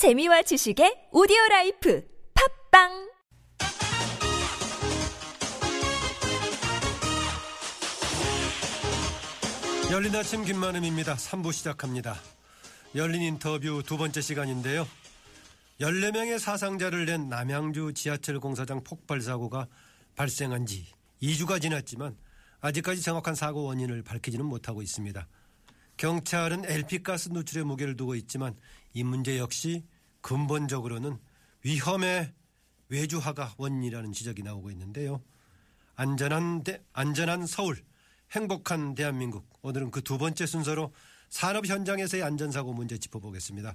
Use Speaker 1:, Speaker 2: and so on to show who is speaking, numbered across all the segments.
Speaker 1: 재미와 지식의 audio life 팟빵
Speaker 2: 열린 아침 김만흠입니다. 3부 시작합니다. 열린 인터뷰 두 번째 시간인데요. 14명의 사상자를 낸 남양주 지하철 공사장 폭발 사고가 발생한 지 2주가 지났지만 아직까지 정확한 사고 원인을 밝히지는 못하고 있습니다. 경찰은 LP가스 누출에 무게를 두고 있지만 이 문제 역시 근본적으로는 위험의 외주화가 원인이라는 지적이 나오고 있는데요. 안전한 대, 안전한 서울, 행복한 대한민국. 오늘은 그 두 번째 순서로 산업 현장에서의 안전사고 문제 짚어보겠습니다.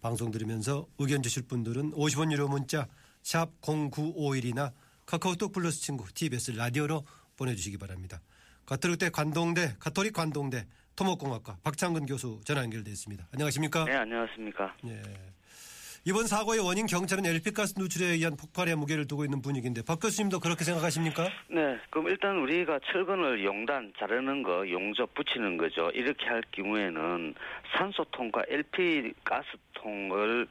Speaker 2: 방송 들으면서 의견 주실 분들은 50원 유료 문자 샵 0951이나 카카오톡 플러스 친구 TBS 라디오로 보내주시기 바랍니다. 가톨릭대 관동대 가톨릭 관동대 토목공학과 박창근 교수 전화 연결돼 있습니다. 안녕하십니까?
Speaker 3: 네, 안녕하십니까.
Speaker 2: 예. 이번 사고의 원인 경찰은 LP가스 누출에 의한 폭발에 무게를 두고 있는 분위기인데 박 교수님도 그렇게 생각하십니까?
Speaker 3: 네, 그럼 일단 우리가 철근을 용단 자르는 거, 용접 붙이는 거죠. 이렇게 할 경우에는 산소통과 LP 가스통을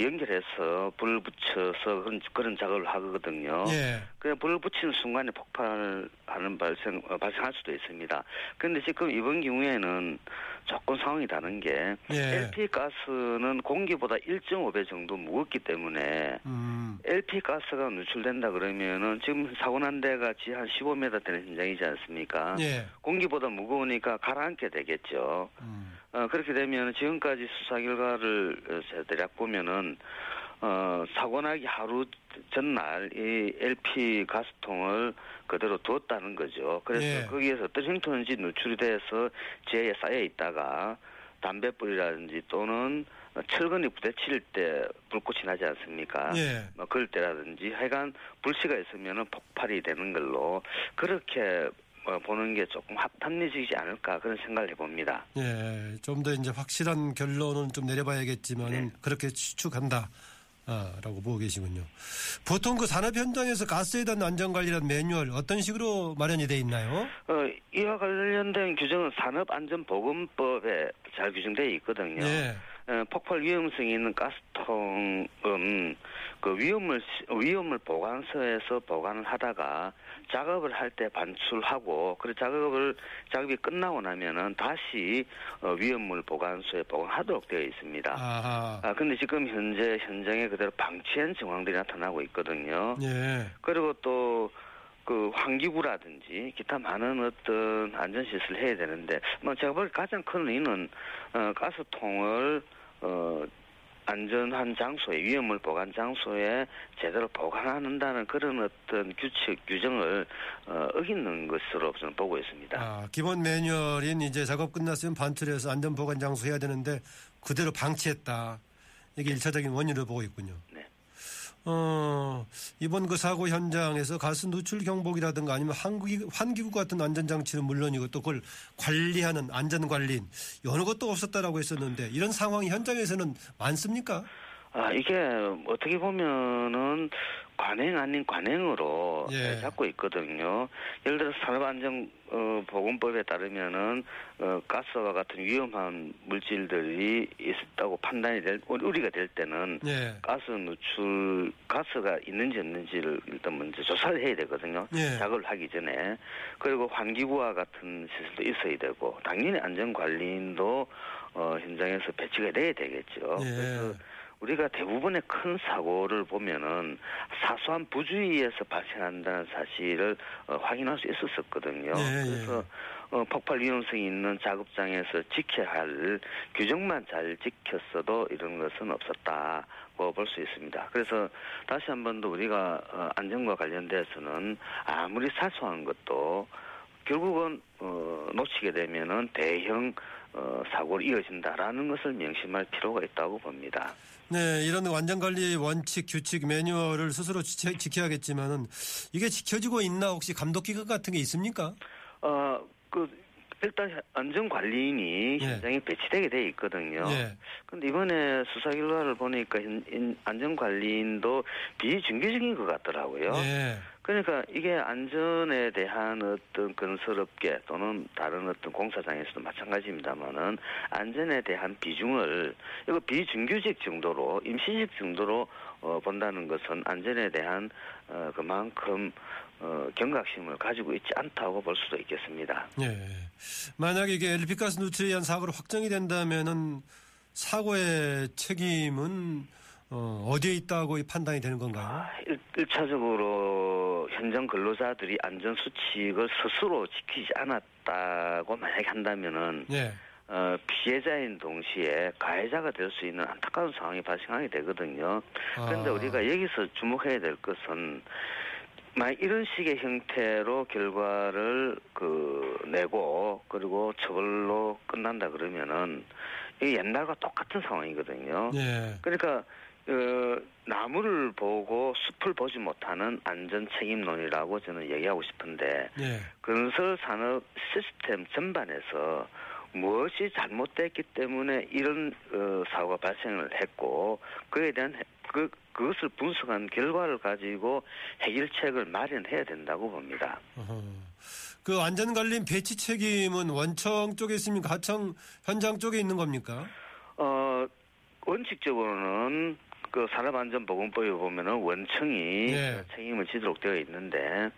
Speaker 3: 연결해서 불 붙여서 그런, 그런 작업을 하거든요.
Speaker 2: 예.
Speaker 3: 그냥 불을 붙이는 순간에 폭발하는 발생 어, 발생할 수도 있습니다. 그런데 지금 이번 경우에는 조금 상황이 다른 게
Speaker 2: 예.
Speaker 3: LP 가스는 공기보다 1.5배 정도 무겁기 때문에
Speaker 2: 음.
Speaker 3: LP 가스가 누출된다 그러면은 지금 사고 난 데가 지한 15m 되는 현장이지 않습니까?
Speaker 2: 예.
Speaker 3: 공기보다 무거우니까 가라앉게 되겠죠.
Speaker 2: 음.
Speaker 3: 어, 그렇게 되면 지금까지 수사 결과를 어, 대략 보면은 어, 사고 나기 하루 전날 이 LP 가스통을 그대로 두었다는 거죠. 그래서
Speaker 2: 예.
Speaker 3: 거기에서 어떤 형태인지 누출이 돼서 지하에 쌓여 있다가 담배불이라든지 또는 철근이 부딪힐 때 불꽃이 나지 않습니까?
Speaker 2: 예.
Speaker 3: 뭐 그럴 때라든지 하여간 불씨가 있으면은 폭발이 되는 걸로 그렇게 어, 보는 게 조금 합- 합리적이지 않을까 그런 생각을 해봅니다.
Speaker 2: 예. 좀 더 이제 확실한 결론은 좀 내려봐야겠지만
Speaker 3: 네.
Speaker 2: 은 그렇게 추측한다. 아, 라고 보고 계시군요. 보통 그 산업 현장에서 가스에 대한 안전관리란 매뉴얼 어떤 식으로 마련이 돼 있나요?
Speaker 3: 어, 이와 관련된 규정은 산업안전보건법에 잘 규정되어 있거든요.
Speaker 2: 예.
Speaker 3: 어, 폭발 위험성이 있는 가스통은 그 위험을 시- 위험을 보관소에서 보관을 하다가 작업을 할 때 반출하고 그 작업을 작업이 끝나고 나면은 다시 어, 위험물 보관소에 보관하도록 되어 있습니다.
Speaker 2: 아하.
Speaker 3: 아 근데 지금 현재 현장에 그대로 방치한 정황들이 나타나고 있거든요.
Speaker 2: 예.
Speaker 3: 그리고 또그 환기구라든지 기타 많은 어떤 안전시설을 해야 되는데 뭐 제가 볼 가장 큰 의의는 어, 가스통을 어 안전한 장소에 위험을 보관 장소에 제대로 보관한다는 그런 어떤 규칙 규정을 어, 어기는 것으로 저는 보고 있습니다.
Speaker 2: 아, 기본 매뉴얼인 이제 작업 끝났으면 반출해서 안전 보관 장소 해야 되는데 그대로 방치했다. 이게 일차적인 원인으로 보고 있군요.
Speaker 3: 네.
Speaker 2: 어, 이번 그 사고 현장에서 가스 누출 경보기라든가 아니면 환기, 환기구 같은 안전장치는 물론이고 또 그걸 관리하는 안전관리인 어느 것도 없었다라고 했었는데 이런 상황이 현장에서는 많습니까?
Speaker 3: 아, 이게 어떻게 보면은 관행 아닌 관행으로
Speaker 2: 예.
Speaker 3: 잡고 있거든요. 예를 들어서 산업안전보건법에 따르면은 어, 가스와 같은 위험한 물질들이 있었다고 판단이 될 우리가 될 때는
Speaker 2: 예.
Speaker 3: 가스 누출 가스가 있는지 없는지를 일단 먼저 조사를 해야 되거든요.
Speaker 2: 예.
Speaker 3: 작업을 하기 전에 그리고 환기구와 같은 시설도 있어야 되고 당연히 안전 관리인도 어, 현장에서 배치가 돼야 되겠죠.
Speaker 2: 예.
Speaker 3: 그래서 우리가 대부분의 큰 사고를 보면은 사소한 부주의에서 발생한다는 사실을 어, 확인할 수 있었었거든요.
Speaker 2: 예, 예.
Speaker 3: 그래서 어, 폭발 위험성이 있는 작업장에서 지켜야 할 규정만 잘 지켰어도 이런 것은 없었다고 볼수 있습니다. 그래서 다시 한 번 더 우리가 어, 안전과 관련돼서는 아무리 사소한 것도 결국은 어, 놓치게 되면은 대형 어, 사고로 이어진다라는 것을 명심할 필요가 있다고 봅니다.
Speaker 2: 네, 이런 안전관리 원칙, 규칙, 매뉴얼을 스스로 지켜, 지켜야겠지만은 이게 지켜지고 있나 혹시 감독 기관 같은 게 있습니까?
Speaker 3: 어, 그 일단 안전관리인이
Speaker 2: 예.
Speaker 3: 현장에 배치되게 돼 있거든요.
Speaker 2: 예.
Speaker 3: 근데 이번에 수사 결과를 보니까 안전관리인도 비정규직인 것 같더라고요.
Speaker 2: 예.
Speaker 3: 그러니까 이게 안전에 대한 어떤 건설업계 또는 다른 어떤 공사장에서도 마찬가지입니다만은 안전에 대한 비중을 이거 비정규직 정도로 임시직 정도로 어, 본다는 것은 안전에 대한 어, 그만큼 어, 경각심을 가지고 있지 않다고 볼 수도 있겠습니다.
Speaker 2: 예. 만약에 이게 LP가스 누출에 의한 사고로 확정이 된다면은 사고의 책임은 어, 어디에 있다고 판단이 되는 건가요?
Speaker 3: 아, 일, 일차적으로 현장 근로자들이 안전 수칙을 스스로 지키지 않았다고 만약에 한다면은
Speaker 2: 예.
Speaker 3: 어, 피해자인 동시에 가해자가 될 수 있는 안타까운 상황이 발생하게 되거든요. 그런데
Speaker 2: 아.
Speaker 3: 우리가 여기서 주목해야 될 것은 만약 이런 식의 형태로 결과를 그 내고 그리고 처벌로 끝난다 그러면은 이게 옛날과 똑같은 상황이거든요.
Speaker 2: 예.
Speaker 3: 그러니까 어, 나무를 보고 숲을 보지 못하는 안전 책임론이라고 저는 얘기하고 싶은데
Speaker 2: 예.
Speaker 3: 건설 산업 시스템 전반에서 무엇이 잘못됐기 때문에 이런 어, 사고가 발생을 했고 그에 대한 해- 그 그것을 분석한 결과를 가지고 해결책을 마련해야 된다고 봅니다.
Speaker 2: 어허. 그 안전관리 배치 책임은 원청 쪽에 있습니까? 하청 현장 쪽에 있는 겁니까?
Speaker 3: 어 원칙적으로는 그 산업안전보건법에 보면은 원청이
Speaker 2: 예.
Speaker 3: 책임을 지도록 되어 있는데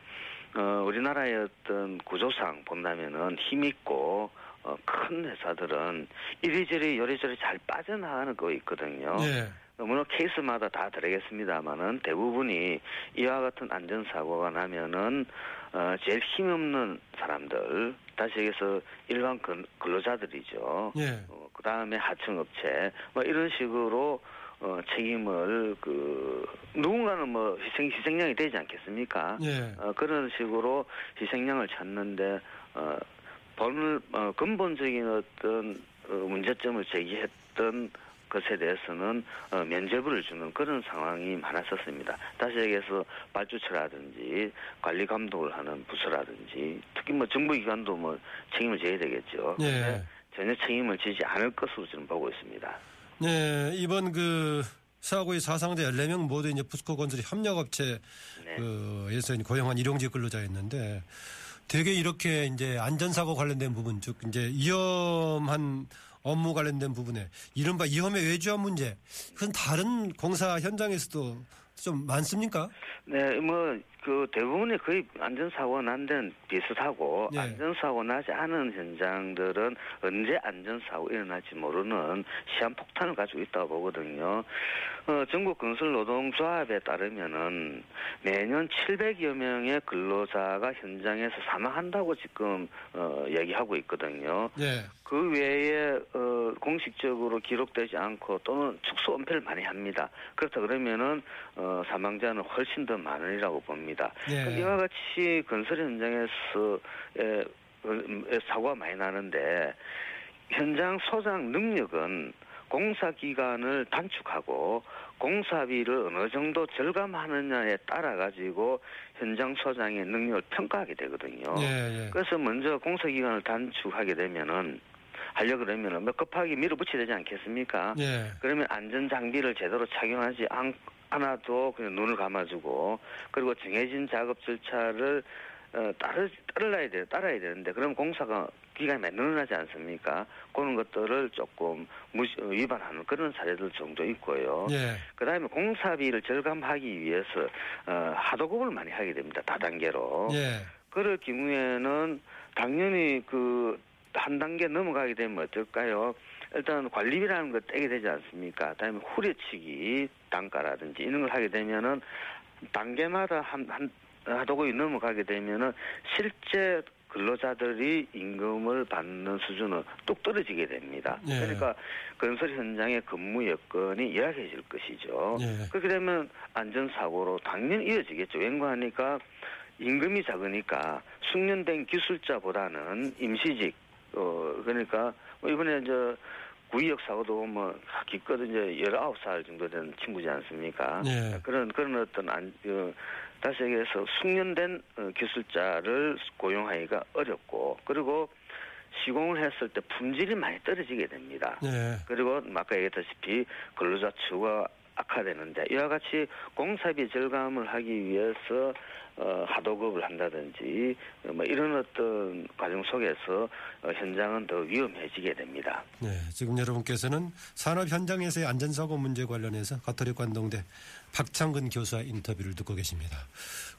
Speaker 3: 어 우리나라의 어떤 구조상 본다면은 힘 있고 어, 큰 회사들은 이리저리 요리저리 잘 빠져나가는 거 있거든요.
Speaker 2: 예.
Speaker 3: 물론 케이스마다 다 다르겠습니다만은 대부분이 이와 같은 안전사고가 나면은 어, 제일 힘없는 사람들 다시 얘기해서 일반 근, 근로자들이죠.
Speaker 2: 예.
Speaker 3: 어, 그 다음에 하청업체 뭐 이런 식으로 어, 책임을 그 누군가는 뭐 희생 희생양이 되지 않겠습니까?
Speaker 2: 예.
Speaker 3: 어, 그런 식으로 희생양을 찾는데 어, 본, 어, 근본적인 어떤 어, 문제점을 제기했던 것에 대해서는 어, 면죄부를 주는 그런 상황이 많았었습니다. 다시 얘기해서 발주처라든지 관리 감독을 하는 부서라든지 특히 뭐 정부기관도 뭐 책임을 져야 되겠죠.
Speaker 2: 예.
Speaker 3: 근데 전혀 책임을 지지 않을 것으로 저는 보고 있습니다.
Speaker 2: 네, 이번 그 사고의 사상자 14명 모두 이제 부스코 건설의 협력업체
Speaker 3: 네.
Speaker 2: 이제 고용한 일용직 근로자였는데 되게 이렇게 이제 안전사고 관련된 부분 즉 이제 위험한 업무 관련된 부분에 이른바 위험의 외주화 문제 그건 다른 공사 현장에서도 좀 많습니까?
Speaker 3: 네, 뭐, 그 대부분의 거의 안전사고 난 데는 비슷하고,
Speaker 2: 네.
Speaker 3: 안전사고 나지 않은 현장들은 언제 안전사고 일어날지 모르는 시한폭탄을 가지고 있다고 보거든요. 어, 전국 건설 노동조합에 따르면은 매년 700여 명의 근로자가 현장에서 사망한다고 지금, 어, 얘기하고 있거든요.
Speaker 2: 예.
Speaker 3: 그 외에 어, 공식적으로 기록되지 않고 또는 축소 은폐를 많이 합니다. 그렇다 그러면은 어, 사망자는 훨씬 더 많으리라고 봅 니다.
Speaker 2: 예.
Speaker 3: 이와 같이 건설 현장에서 에, 어, 사고가 많이 나는데 현장 소장 능력은 공사 기간을 단축하고 공사비를 어느 정도 절감하느냐에 따라 가지고 현장 소장의 능력을 평가하게 되거든요.
Speaker 2: 예, 예.
Speaker 3: 그래서 먼저 공사 기간을 단축하게 되면은 하려 그러면은 뭐 급하게 밀어붙여야 되지 않겠습니까?
Speaker 2: 예.
Speaker 3: 그러면 안전 장비를 제대로 착용하지 않, 않아도 그냥 눈을 감아주고 그리고 정해진 작업 절차를 어, 따르, 따라야 돼, 따라야 되는데 그럼 공사가 기간이 많이 늘어나지 않습니까? 그런 것들을 조금 무시, 어, 위반하는 그런 사례들 정도 있고요.
Speaker 2: 예.
Speaker 3: 그 다음에 공사비를 절감하기 위해서 어, 하도급을 많이 하게 됩니다. 다단계로.
Speaker 2: 예.
Speaker 3: 그럴 경우에는 당연히 그 한 단계 넘어가게 되면 어떨까요? 일단 관리비라는 거 떼게 되지 않습니까? 그다음에 후려치기 단가라든지 이런 걸 하게 되면은 단계마다 한, 한 하도급이 넘어가게 되면은 실제 근로자들이 임금을 받는 수준은 뚝 떨어지게 됩니다.
Speaker 2: 예.
Speaker 3: 그러니까 건설 현장의 근무 여건이 열악해질 것이죠.
Speaker 2: 예.
Speaker 3: 그렇게 되면 안전사고로 당연히 이어지겠죠. 왠가하니까 임금이 작으니까 숙련된 기술자보다는 임시직, 어, 그러니까 뭐 이번에 저 구이역 사고도 뭐 기껏 이제 19살 정도 된 친구지 않습니까?
Speaker 2: 예.
Speaker 3: 그런, 그런 어떤 안, 그, 다시 얘기해서 숙련된 어, 기술자를 고용하기가 어렵고, 그리고 시공을 했을 때 품질이 많이 떨어지게 됩니다.
Speaker 2: 예.
Speaker 3: 그리고 아까 얘기했다시피 근로자 처우가 악화되는데 이와 같이 공사비 절감을 하기 위해서 어, 하도급을 한다든지 어, 뭐 이런 어떤 과정 속에서 어, 현장은 더 위험해지게 됩니다.
Speaker 2: 네, 지금 여러분께서는 산업 현장에서의 안전사고 문제 관련해서 가톨릭 관동대 박창근 교수와 인터뷰를 듣고 계십니다.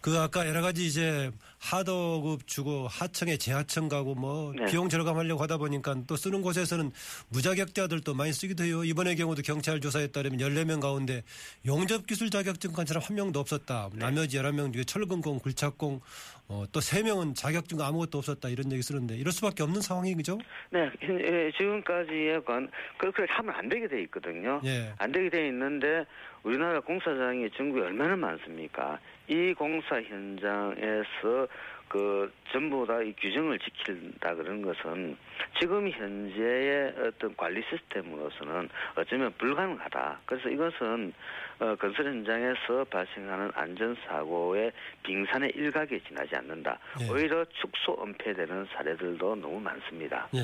Speaker 2: 그 아까 여러 가지 이제 하도급 주고 하청에 재하청 가고 뭐
Speaker 3: 네.
Speaker 2: 비용 절감하려고 하다 보니까 또 쓰는 곳에서는 무자격자들도 많이 쓰기도 해요. 이번의 경우도 경찰 조사에 따르면 14명 가운데 용접기술 자격증 간 사람 한 명도 없었다.
Speaker 3: 네.
Speaker 2: 나머지 11명 중에 철근 工, 굴착工어, 또 3명은 자격증 아무것도 없었다 이런 얘기 쓰는데 이럴 수밖에 없는 상황이 그죠?
Speaker 3: 네, 현- 예, 지금까지의 건 그렇게 하면 안 되게 돼 있거든요.
Speaker 2: 예.
Speaker 3: 안 되게 돼 있는데 우리나라 공사장이 전국에 얼마나 많습니까? 이 공사 현장에서 그 전부 다 이 규정을 지킨다 그런 것은 지금 현재의 어떤 관리 시스템으로서는 어쩌면 불가능하다. 그래서 이것은 어, 건설 현장에서 발생하는 안전사고의 빙산의 일각에 지나지 않는다.
Speaker 2: 예.
Speaker 3: 오히려 축소 은폐되는 사례들도 너무 많습니다.
Speaker 2: 예.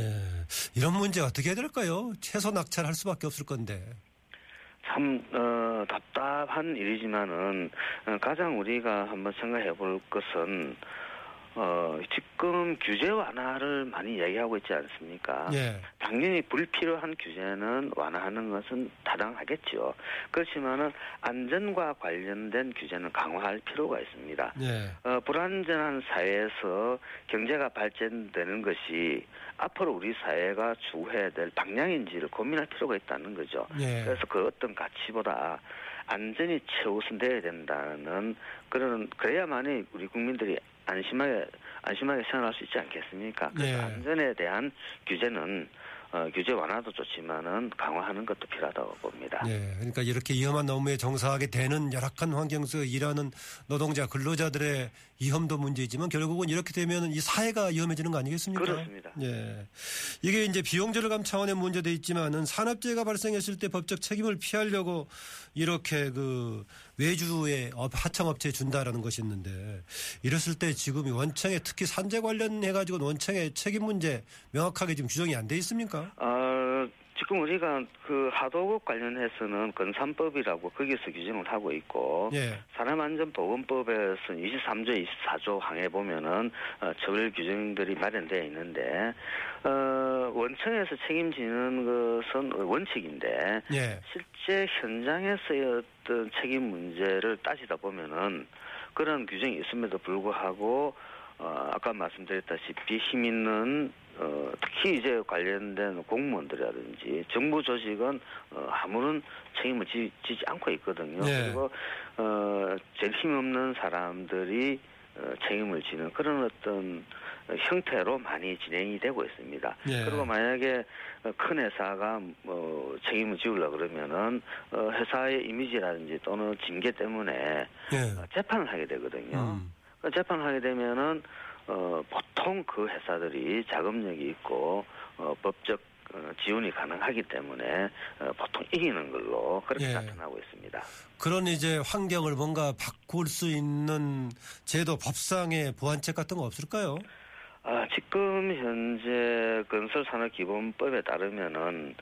Speaker 2: 이런 문제 어떻게 해야 될까요? 최소 낙찰할 수밖에 없을 건데.
Speaker 3: 참 어, 답답한 일이지만은 어, 가장 우리가 한번 생각해 볼 것은 어, 지금 규제 완화를 많이 얘기하고 있지 않습니까?
Speaker 2: 예.
Speaker 3: 당연히 불필요한 규제는 완화하는 것은 타당하겠죠. 그렇지만은 안전과 관련된 규제는 강화할 필요가 있습니다.
Speaker 2: 예.
Speaker 3: 어, 불안전한 사회에서 경제가 발전되는 것이 앞으로 우리 사회가 추구해야 될 방향인지를 고민할 필요가 있다는 거죠.
Speaker 2: 예.
Speaker 3: 그래서 그 어떤 가치보다 안전이 최우선돼야 된다는 그런 그래야만이 우리 국민들이 안심하게 안심하게 생활할 수 있지 않겠습니까? 그래서
Speaker 2: 예.
Speaker 3: 안전에 대한 규제는 어, 규제 완화도 좋지만은 강화하는 것도 필요하다고 봅니다.
Speaker 2: 예. 그러니까 이렇게 위험한 업무에 정사하게 되는 열악한 환경에서 일하는 노동자, 근로자들의 위험도 문제이지만 결국은 이렇게 되면 이 사회가 위험해지는 거 아니겠습니까?
Speaker 3: 그렇습니다.
Speaker 2: 예. 이게 이제 비용 절감 차원의 문제도 있지만은 산업재해가 발생했을 때 법적 책임을 피하려고 이렇게 그 외주에 업- 하청업체에 준다라는 것이 있는데 이랬을 때 지금 이 원청에 특히 산재 관련해 가지고 원청의 책임 문제 명확하게 지금 규정이 안 돼 있습니까?
Speaker 3: 어, 지금 우리가 그 하도급 관련해서는 건산법이라고 거기서 규정을 하고 있고
Speaker 2: 예.
Speaker 3: 산업안전보건법에서는 23조, 24조 항에 보면은 어, 처벌 규정들이 마련되어 있는데 어, 원청에서 책임지는 것은 원칙인데
Speaker 2: 예.
Speaker 3: 실제 현장에서의 어떤 책임 문제를 따지다 보면은 그런 규정이 있음에도 불구하고 어, 아까 말씀드렸다시피 힘 있는 어, 특히 이제 관련된 공무원들이라든지 정부 조직은 어, 아무런 책임을 지, 지지 않고 있거든요.
Speaker 2: 네.
Speaker 3: 그리고 어, 제일 힘없는 사람들이 어, 책임을 지는 그런 어떤 형태로 많이 진행이 되고 있습니다.
Speaker 2: 예.
Speaker 3: 그리고 만약에 어, 큰 회사가 뭐 책임을 지우려 그러면은 어, 회사의 이미지라든지 또는 징계 때문에
Speaker 2: 예.
Speaker 3: 어, 재판을 하게 되거든요.
Speaker 2: 음.
Speaker 3: 그 재판을 하게 되면은 어, 보통 그 회사들이 자금력이 있고 어, 법적 어, 지원이 가능하기 때문에 어, 보통 이기는 걸로 그렇게
Speaker 2: 예.
Speaker 3: 나타나고 있습니다.
Speaker 2: 그런 이제 환경을 뭔가 바꿀 수 있는 제도 법상의 보완책 같은 거 없을까요?
Speaker 3: 아, 지금 현재 건설산업기본법에 따르면은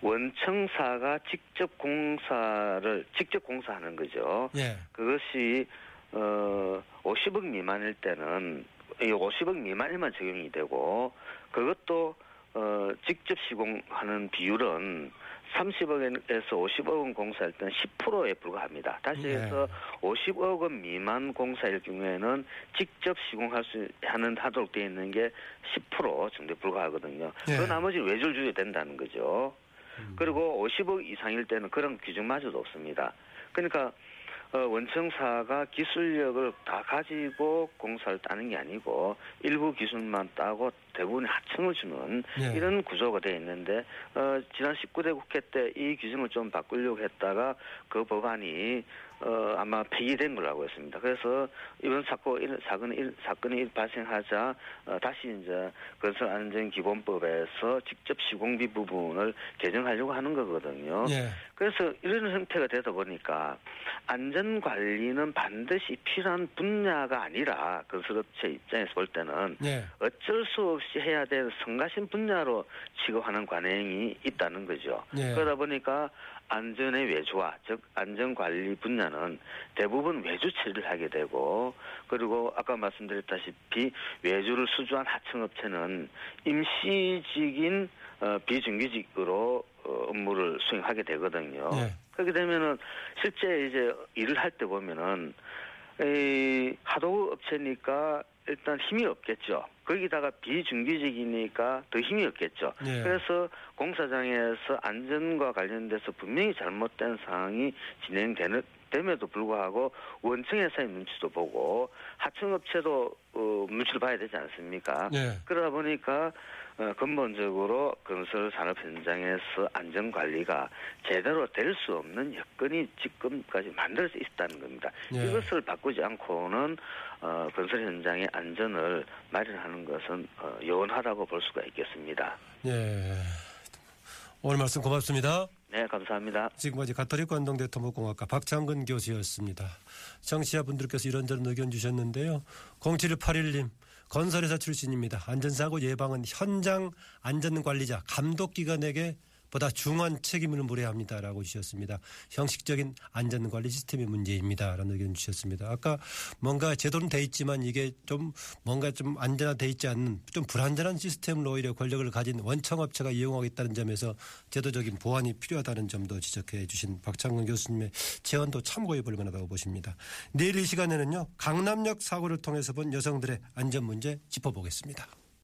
Speaker 3: 원청사가 직접 공사를 직접 공사하는 거죠.
Speaker 2: 예.
Speaker 3: 그것이 어 50억 미만일 때는 이 50억 미만에만 적용이 되고 그것도 어 직접 시공하는 비율은 30억에서 50억 원 공사할 때는 10%에 불과합니다. 다시
Speaker 2: 네.
Speaker 3: 해서 50억 원 미만 공사일 경우에는 직접 시공할 수 하는 하도록 되어 있는 게 10% 정도에 불과하거든요.
Speaker 2: 네.
Speaker 3: 그 나머지 외줄 줘야 된다는 거죠.
Speaker 2: 음.
Speaker 3: 그리고 50억 이상일 때는 그런 규정마저도 없습니다. 그러니까 어, 원청사가 기술력을 다 가지고 공사를 따는 게 아니고 일부 기술만 따고 대부분의 하청을 주는
Speaker 2: 예.
Speaker 3: 이런 구조가 되어 있는데 어, 지난 19대 국회 때 이 규정을 좀 바꾸려고 했다가 그 법안이 어, 아마 폐기된 걸로 알고 있습니다. 그래서 이번 사건 일- 사건이 일- 사건이 일- 발생하자 어, 다시 이제 건설안전기본법에서 직접 시공비 부분을 개정하려고 하는 거거든요.
Speaker 2: 예.
Speaker 3: 그래서 이런 형태가 되다 보니까 안전 관리는 반드시 필요한 분야가 아니라 건설업체 입장에서 볼 때는
Speaker 2: 예.
Speaker 3: 어쩔 수 없이 해야 될 성가신 분야로 취급하는 관행이 있다는 거죠.
Speaker 2: 예.
Speaker 3: 그러다 보니까 안전의 외주화, 즉 안전관리 분야는 대부분 외주 처리를 하게 되고 그리고 아까 말씀드렸다시피 외주를 수주한 하청업체는 임시직인 어, 비정규직으로 어, 업무를 수행하게 되거든요.
Speaker 2: 예.
Speaker 3: 그렇게 되면은 실제 이제 일을 할 때 보면은 이 하도급 업체니까 일단 힘이 없겠죠. 거기다가 비정규직이니까 더 힘이 없겠죠.
Speaker 2: 예.
Speaker 3: 그래서 공사장에서 안전과 관련돼서 분명히 잘못된 상황이 진행되는 됨에도 불구하고 원청회사의 눈치도 보고 하청업체도 어, 눈치를 봐야 되지 않습니까?
Speaker 2: 예.
Speaker 3: 그러다 보니까 어, 근본적으로 건설 산업 현장에서 안전 관리가 제대로 될 수 없는 여건이 지금까지 만들어져 있다는 겁니다.
Speaker 2: 예.
Speaker 3: 이것을 바꾸지 않고는 어, 건설 현장의 안전을 마련하는 것은 어, 요원하다고 볼 수가 있겠습니다.
Speaker 2: 예. 오늘 말씀 고맙습니다.
Speaker 3: 네, 감사합니다.
Speaker 2: 지금까지 가톨릭 관동대 토목공학과 박창근 교수였습니다. 청취자분들께서 이런저런 의견 주셨는데요. 0781님 건설회사 출신입니다. 안전사고 예방은 현장 안전관리자 감독기관에게 보다 중한 책임을 물어야 합니다라고 주셨습니다. 형식적인 안전관리 시스템의 문제입니다. 라는 의견 주셨습니다. 아까 뭔가 제도는 돼 있지만 이게 좀 뭔가 좀 안전화돼 있지 않는 좀 불안전한 시스템으로 오히려 권력을 가진 원청업체가 이용하겠다는 점에서 제도적인 보완이 필요하다는 점도 지적해 주신 박창근 교수님의 제언도 참고해 볼 만하다고 보십니다. 내일 이 시간에는요. 강남역 사고를 통해서 본 여성들의 안전 문제 짚어보겠습니다.